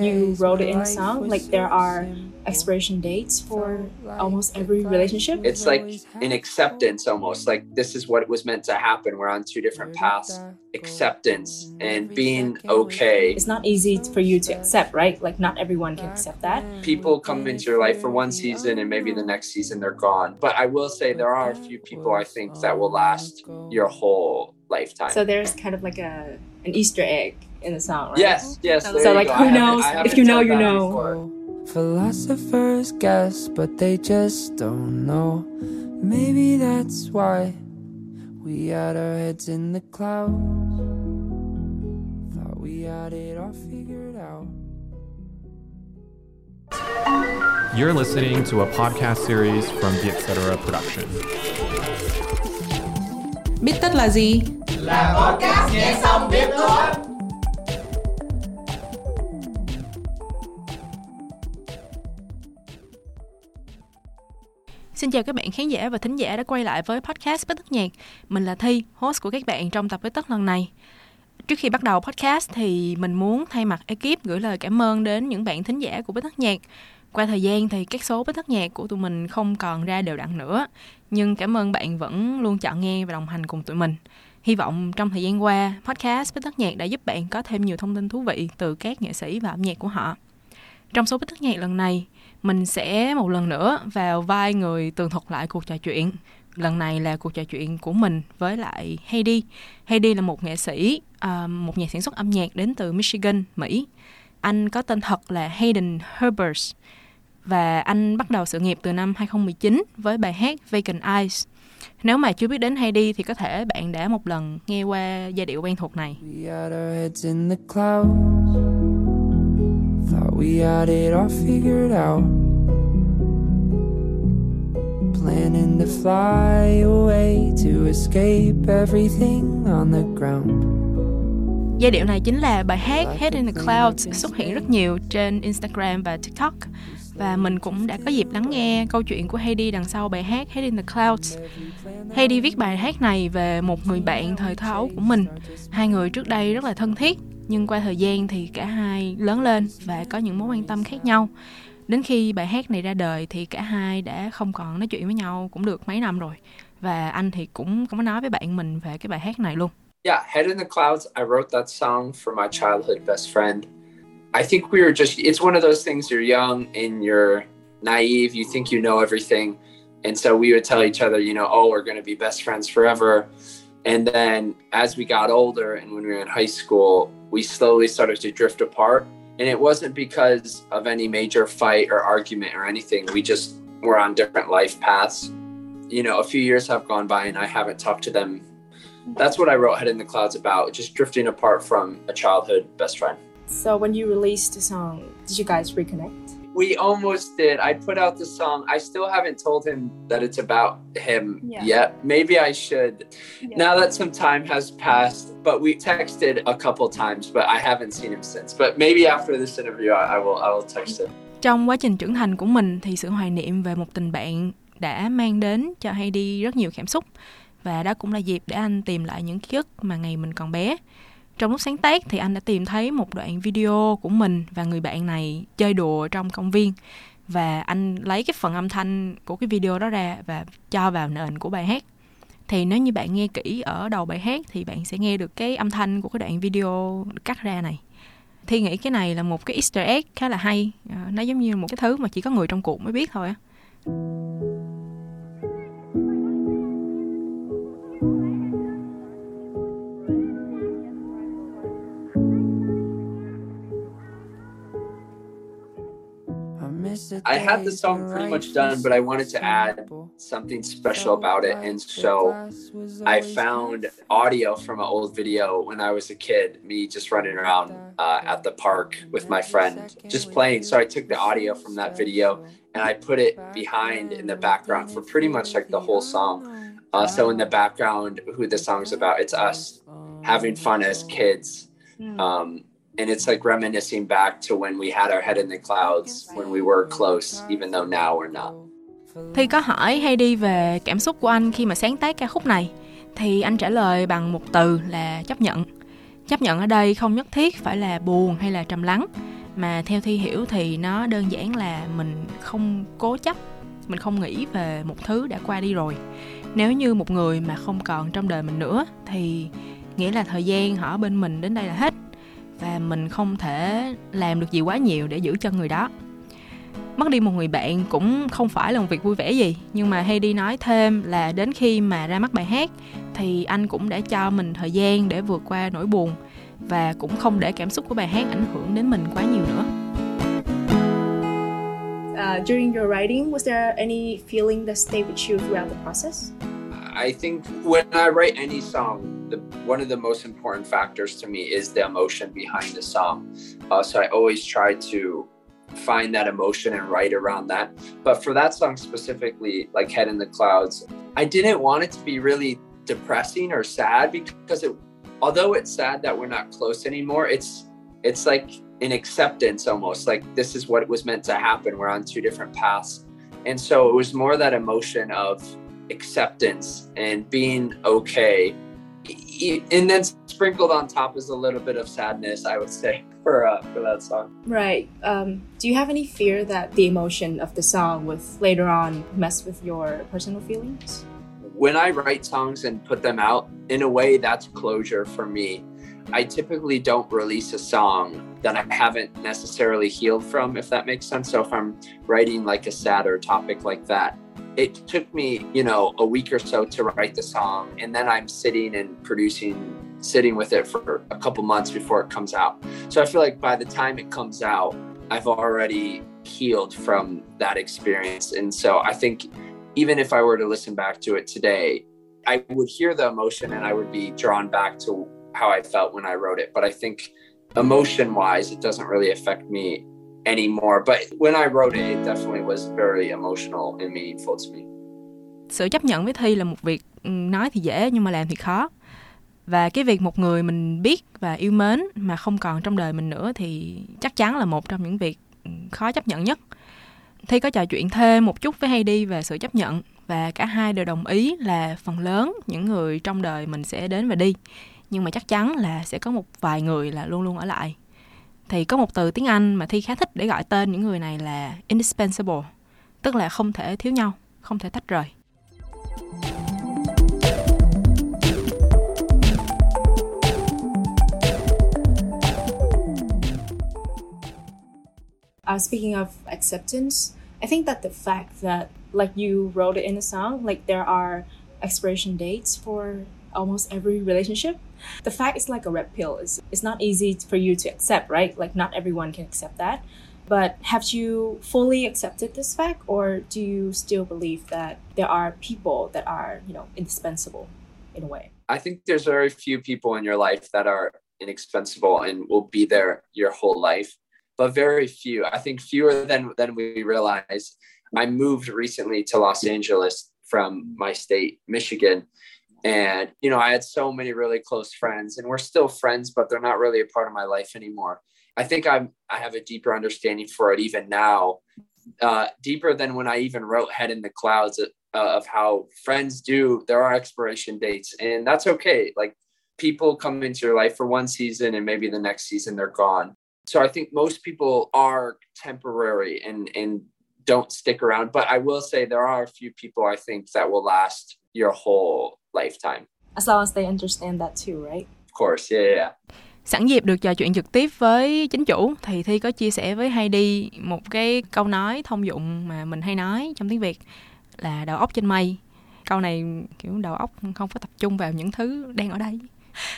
you wrote it in a song. Like there are expiration dates for almost every relationship. It's like an acceptance almost. Like this is what was meant to happen. We're on two different paths. Acceptance and being okay. It's not easy for you to accept, right? Like not everyone can accept that. People come into your life for one season and maybe the next season they're gone. But I will say there are a few people I think that will last your whole lifetime. So there's kind of like a an Easter egg in the song, right? Yes, yes. So like, who knows? If you know, you know. Before. Philosophers guess, but they just don't know. Maybe that's why we had our heads in the clouds. Thought we had it all figured out. You're listening to a podcast series from the Etc. Production. Biết tất là gì? Là podcast nghe xong biết thôi. Xin chào các bạn khán giả và thính giả đã quay lại với podcast Bất Tất Nhạc. Mình là Thi, host của các bạn trong tập Bất Tất lần này. Trước khi bắt đầu podcast thì mình muốn thay mặt ekip gửi lời cảm ơn đến những bạn thính giả của Bất Tất Nhạc. Qua thời gian thì các số Bất Tất Nhạc của tụi mình không còn ra đều đặn nữa. Nhưng cảm ơn bạn vẫn luôn chọn nghe và đồng hành cùng tụi mình. Hy vọng trong thời gian qua, podcast Bất Tất Nhạc đã giúp bạn có thêm nhiều thông tin thú vị từ các nghệ sĩ và âm nhạc của họ. Trong số Bích thức Nhạc lần này, mình sẽ một lần nữa vào vai người tường thuật lại cuộc trò chuyện. Lần này là cuộc trò chuyện của mình với lại Heidi. Heidi là một nghệ sĩ, uh, một nhà sản xuất âm nhạc đến từ Michigan, Mỹ. Anh có tên thật là Hayden Herbers và anh bắt đầu sự nghiệp từ năm 2019 với bài hát Vacant Eyes. Nếu mà chưa biết đến Heidi thì có thể bạn đã một lần nghe qua giai điệu quen thuộc này. We we had it all figured out. Planning to fly away to escape everything on the ground. Giai điệu này chính là bài hát Head in the Clouds xuất hiện rất nhiều trên Instagram và TikTok và mình cũng đã có dịp lắng nghe câu chuyện của Heidi đằng sau bài hát Head in the Clouds. Heidi viết bài hát này về một người bạn thời thơ ấu của mình. Hai người trước đây rất là thân thiết, nhưng qua thời gian thì cả hai lớn lên và có những mối quan tâm khác nhau. Đến khi bài hát này ra đời thì cả hai đã không còn nói chuyện với nhau cũng được mấy năm rồi. Và anh thì cũng có nói với bạn mình về cái bài hát này luôn. Yeah, Head in the Clouds, I wrote that song for my childhood best friend. I think we were just, it's one of those things you're young and you're naive, you think you know everything. And so we would tell each other, you know, oh, we're going to be best friends forever. And then as we got older and when we were in high school, we slowly started to drift apart. And it wasn't because of any major fight or argument or anything. We just were on different life paths. You know, a few years have gone by and I haven't talked to them. That's what I wrote Head in the Clouds about, just drifting apart from a childhood best friend. So when you released the song, did you guys reconnect? We almost did. I put out the song. I still haven't told him that it's about him Yeah. yet. Maybe I should. Yeah. Now that some time has passed, but we texted a couple times, but I haven't seen him since. But maybe after this interview, I, I will. I will text him. Trong quá trình trưởng thành của mình thì sự hoài niệm về một tình bạn đã mang đến cho Heidi rất nhiều cảm xúc và đó cũng là dịp để anh tìm lại những ký ức mà ngày mình còn bé. Trong lúc sáng tác thì anh đã tìm thấy một đoạn video của mình và người bạn này chơi đùa trong công viên và anh lấy cái phần âm thanh của cái video đó ra và cho vào nền của bài hát. Thì nếu như bạn nghe kỹ ở đầu bài hát thì bạn sẽ nghe được cái âm thanh của cái đoạn video được cắt ra này. Thi nghĩ cái này là một cái easter egg khá là hay. À, nó giống như một cái thứ mà chỉ có người trong cuộc mới biết thôi á. I had the song pretty much done, but I wanted to add something special about it. And so I found audio from an old video when I was a kid, me just running around uh, at the park with my friend, just playing. So I took the audio from that video and I put it behind in the background for pretty much like the whole song. Uh, so in the background, who the song's about, it's us having fun as kids. Um, and it's like reminiscing back to when we had our head in the clouds, when we were close, even though now we're not. Thi có hỏi Heidi về cảm xúc của anh khi mà sáng tác ca khúc này thì anh trả lời bằng một từ là chấp nhận. chấp nhận ở đây không nhất thiết phải là buồn hay là trầm lắng mà theo thi hiểu thì nó đơn giản là mình không cố chấp mình không nghĩ về một thứ đã qua đi rồi nếu như một người mà không còn trong đời mình nữa thì nghĩa là thời gian họ ở bên mình đến đây là hết mình không thể làm được gì quá nhiều để giữ chân người đó mất đi một người bạn cũng không phải là một việc vui vẻ gì nhưng mà Heidi nói thêm là đến khi mà ra mắt bài hát thì anh cũng đã cho mình thời gian để vượt qua nỗi buồn và cũng không để cảm xúc của bài hát ảnh hưởng đến mình quá nhiều nữa. Uh, during your writing, was there any feeling that stayed with you throughout the process? I think when I write any song, the, one of the most important factors to me is the emotion behind the song. Uh, so I always try to find that emotion and write around that. But for that song specifically, like Head in the Clouds, I didn't want it to be really depressing or sad because it although it's sad that we're not close anymore, it's it's like an acceptance almost like this is what was meant to happen. We're on two different paths. And so it was more that emotion of acceptance and being okay. And then sprinkled on top is a little bit of sadness, I would say, for uh, for that song. Right. Um, do you have any fear that the emotion of the song would later on mess with your personal feelings? when I write songs and put them out, in a way, that's closure for me. I typically don't release a song that I haven't necessarily healed from, if that makes sense. So if I'm writing like a sadder topic like that, it took me, you know, a week or so to write the song. And then I'm sitting and producing, sitting with it for a couple months before it comes out. So I feel like by the time it comes out, I've already healed from that experience. And so I think even if I were to listen back to it today, I would hear the emotion and I would be drawn back to how I felt when I wrote it. But I think emotion wise, it doesn't really affect me anymore. But when I wrote it, it definitely was very emotional and meaningful to me. Sự chấp nhận với Thi là một việc nói thì dễ nhưng mà làm thì khó. Và cái việc một người mình biết và yêu mến mà không còn trong đời mình nữa thì chắc chắn là một trong những việc khó chấp nhận nhất. Thi có trò chuyện thêm một chút với Heidi về sự chấp nhận và cả hai đều đồng ý là phần lớn những người trong đời mình sẽ đến và đi nhưng mà chắc chắn là sẽ có một vài người là luôn luôn ở lại thì có một từ tiếng Anh mà Thi khá thích để gọi tên những người này là indispensable tức là không thể thiếu nhau không thể tách rời Uh, speaking of acceptance, I think that the fact that like you wrote it in a song, like there are expiration dates for almost every relationship. The fact is like a red pill. It's, it's not easy for you to accept, right? Like not everyone can accept that. But have you fully accepted this fact or do you still believe that there are people that are, you know, indispensable in a way? I think there's very few people in your life that are inexpensible and will be there your whole life but very few. I think fewer than than we realize. I moved recently to Los Angeles from my state, Michigan. And, you know, I had so many really close friends and we're still friends, but they're not really a part of my life anymore. I think I'm, I have a deeper understanding for it even now, uh, deeper than when I even wrote Head in the Clouds uh, of how friends do. There are expiration dates and that's okay. Like people come into your life for one season and maybe the next season they're gone. So I think most people are temporary and and don't stick around. But I will say there are a few people I think that will last your whole lifetime. As long as they understand that too, right? Of course, yeah, yeah. Sẵn dịp được trò chuyện trực tiếp với chính chủ thì Thi có chia sẻ với Heidi một cái câu nói thông dụng mà mình hay nói trong tiếng Việt là đầu óc trên mây. Câu này kiểu đầu óc không có tập trung vào những thứ đang ở đây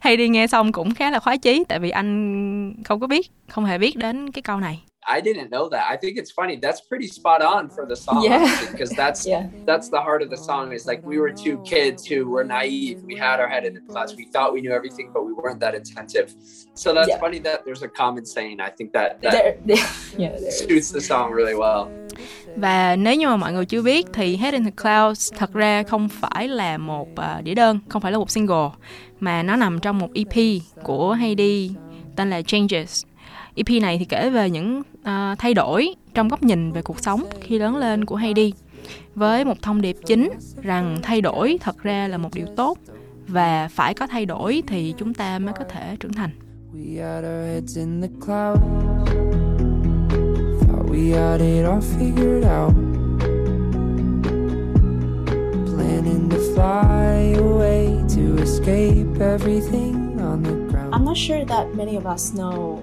hay đi nghe xong cũng khá là khoái chí tại vì anh không có biết không hề biết đến cái câu này I didn't know that. I think it's funny. That's pretty spot on for the song yeah. because that's yeah. that's the heart of the song. Is like we were two kids who were naive. We had our head in the clouds. We thought we knew everything, but we weren't that attentive. So that's yeah. funny that there's a common saying. I think that that there, there, yeah, there suits the song really well. Và nếu như mà mọi người chưa biết thì Head in the Clouds thật ra không phải là một uh, đĩa đơn, không phải là một single mà nó nằm trong một EP của Heidi tên là Changes. EP này thì kể về những uh, thay đổi trong góc nhìn về cuộc sống khi lớn lên của Heidi với một thông điệp chính rằng thay đổi thật ra là một điều tốt và phải có thay đổi thì chúng ta mới có thể trưởng thành We had our heads in the clouds. Thought we had it all figured out. Planning to fly away to escape everything on the ground. I'm not sure that many of us know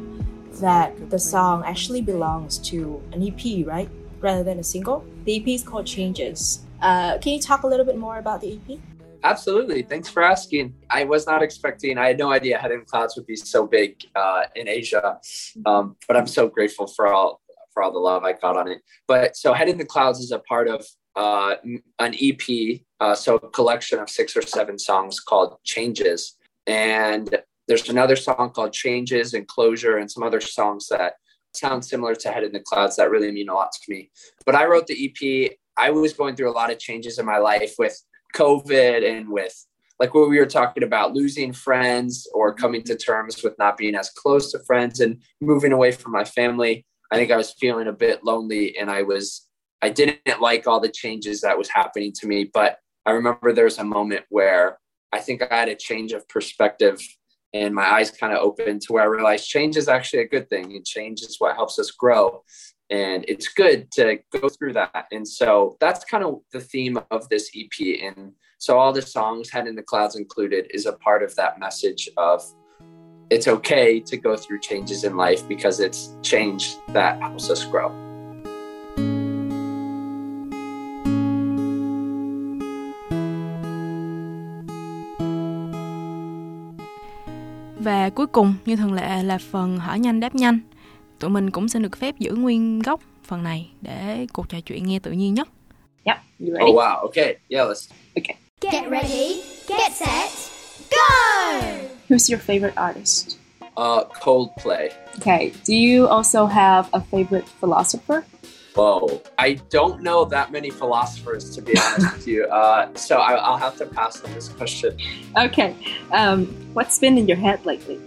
that the song actually belongs to an EP, right? Rather than a single. The EP is called Changes. Uh, can you talk a little bit more about the EP? Absolutely. Thanks for asking. I was not expecting, I had no idea Head in Clouds would be so big uh, in Asia. Um, but I'm so grateful for all for all the love I got on it. But so Head in the Clouds is a part of uh, an EP, uh, so a collection of six or seven songs called Changes. And there's another song called Changes and Closure and some other songs that sound similar to Head in the Clouds that really mean a lot to me. But I wrote the EP. I was going through a lot of changes in my life with COVID and with like what we were talking about losing friends or coming to terms with not being as close to friends and moving away from my family. I think I was feeling a bit lonely and I was I didn't like all the changes that was happening to me, but I remember there was a moment where I think I had a change of perspective and my eyes kind of opened to where I realized change is actually a good thing and change is what helps us grow and it's good to go through that. And so that's kind of the theme of this ep and so all the songs head in the clouds included is a part of that message of it's okay to go through changes in life because it's change that helps us grow và cuối cùng như thường lệ là phần hỏi nhanh đáp nhanh tụi mình cũng xin được phép giữ nguyên gốc phần này để cuộc trò chuyện nghe tự nhiên nhất. Yep, you ready? Oh wow. Okay. Yeah, let's Okay. Get ready, get set, go! Who's your favorite artist? uh Coldplay. Okay. Do you also have a favorite philosopher? Whoa. I don't know that many philosophers to be honest with you. Uh so I, I'll have to pass on this question. Okay. Um, what's been in your head lately?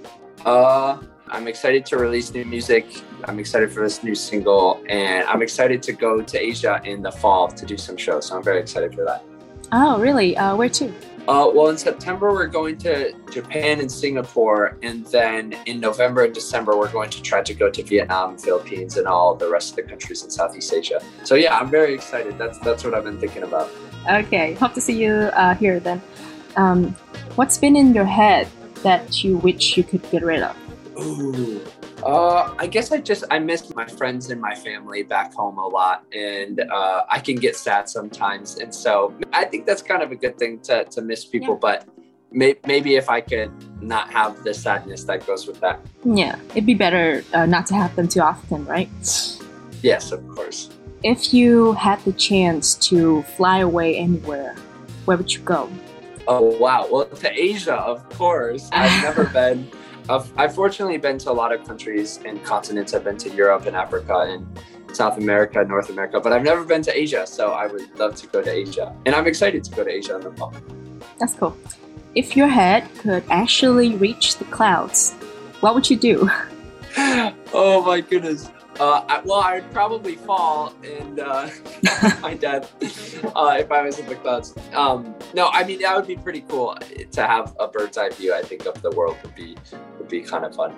Uh I'm excited to release new music. I'm excited for this new single, and I'm excited to go to Asia in the fall to do some shows. So I'm very excited for that. Oh, really? Uh, where to? Uh, well, in September, we're going to Japan and Singapore. And then in November and December, we're going to try to go to Vietnam, Philippines, and all the rest of the countries in Southeast Asia. So yeah, I'm very excited. That's that's what I've been thinking about. Okay. Hope to see you uh, here then. Um, what's been in your head that you wish you could get rid of? Ooh. Uh, I guess I just I miss my friends and my family back home a lot, and uh, I can get sad sometimes, and so I think that's kind of a good thing to to miss people. But may, maybe if I could not have the sadness that goes with that. Yeah, it'd be better uh, not to have them too often, right? Yes, of course. If you had the chance to fly away anywhere, where would you go? Oh wow! Well, to Asia, of course. I've never been. I've, I've fortunately been to a lot of countries and continents. I've been to Europe and Africa and South America, North America, but I've never been to Asia. So I would love to go to Asia, and I'm excited to go to Asia in the fall. That's cool. If your head could actually reach the clouds, what would you do? oh my goodness. Uh, I, well, I'd probably fall and uh, my dad uh, if I was in the clouds. Um, no, I mean that would be pretty cool to have a bird's eye view. I think of the world would be would be kind of fun.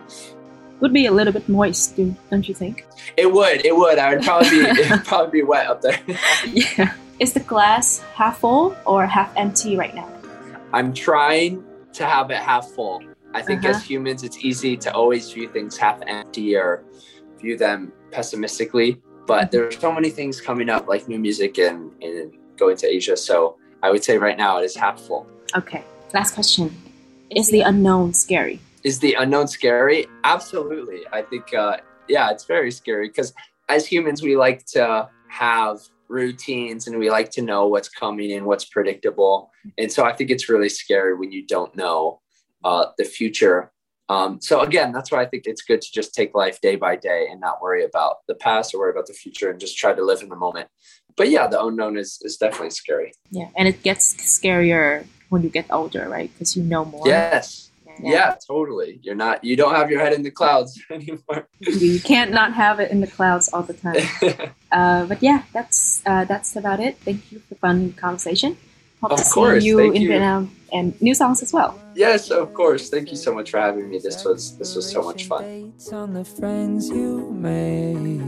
Would be a little bit moist, do- don't you think? It would, it would. I would probably be it would probably be wet up there. yeah. Is the glass half full or half empty right now? I'm trying to have it half full. I think Uh-huh. as humans, it's easy to always view things half empty or view them pessimistically. But there's so many things coming up, like new music and, and going to Asia. So I would say right now it is half full. Okay. Last question. Is the unknown scary? Is the unknown scary? Absolutely. I think, uh, yeah, it's very scary because as humans, we like to have routines and we like to know what's coming and what's predictable. And so I think it's really scary when you don't know uh, the future. Um, so again, that's why I think it's good to just take life day by day and not worry about the past or worry about the future and just try to live in the moment. But yeah, the unknown is, is definitely scary. Yeah. And it gets scarier when you get older, right? Because you know more. Yes. Yeah. totally. You're not, you don't have your head in the clouds anymore. You can't not have it in the clouds all the time. Uh, but yeah, that's uh, that's about it. Thank you for fun conversation. Hope Of to course, see you thank in you. Vietnam and new songs as well. Yes, of course. Thank you so much for having me. This was this was so much fun. On the friends you made.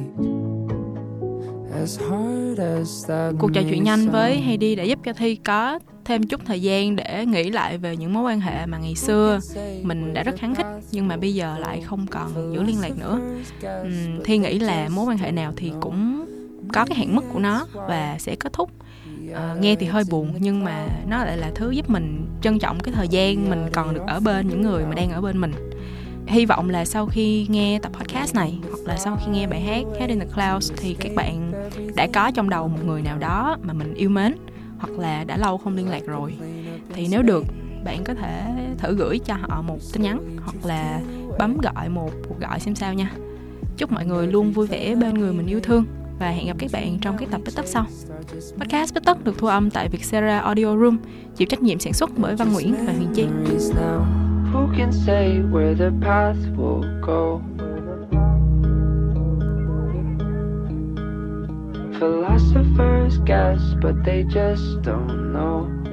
Cuộc trò chuyện nhanh với. Heidi đã giúp cho Thi có thêm chút thời gian để nghĩ lại về những mối quan hệ mà ngày xưa mình đã rất kháng khích nhưng mà bây giờ lại không còn giữ liên lạc nữa. Thi nghĩ là mối quan hệ nào thì cũng có cái hạn mức của nó và sẽ kết thúc. Ờ, nghe thì hơi buồn, nhưng mà nó lại là thứ giúp mình trân trọng cái thời gian mình còn được ở bên, những người mà đang ở bên mình. Hy vọng là sau khi nghe tập podcast này, hoặc là sau khi nghe bài hát Head in the Clouds, thì các bạn đã có trong đầu một người nào đó mà mình yêu mến, hoặc là đã lâu không liên lạc rồi. Thì nếu được, bạn có thể thử gửi cho họ một tin nhắn, hoặc là bấm gọi một cuộc gọi xem sao nha. Chúc mọi người luôn vui vẻ bên người mình yêu thương và hẹn gặp các bạn trong các tập Bích Tất sau. Podcast Bích Tất được thu âm tại Vietcetera Audio Room, chịu trách nhiệm sản xuất bởi Văn Nguyễn và Huyền Chi. Who can say where the path will go? Philosophers guess, but they just don't know.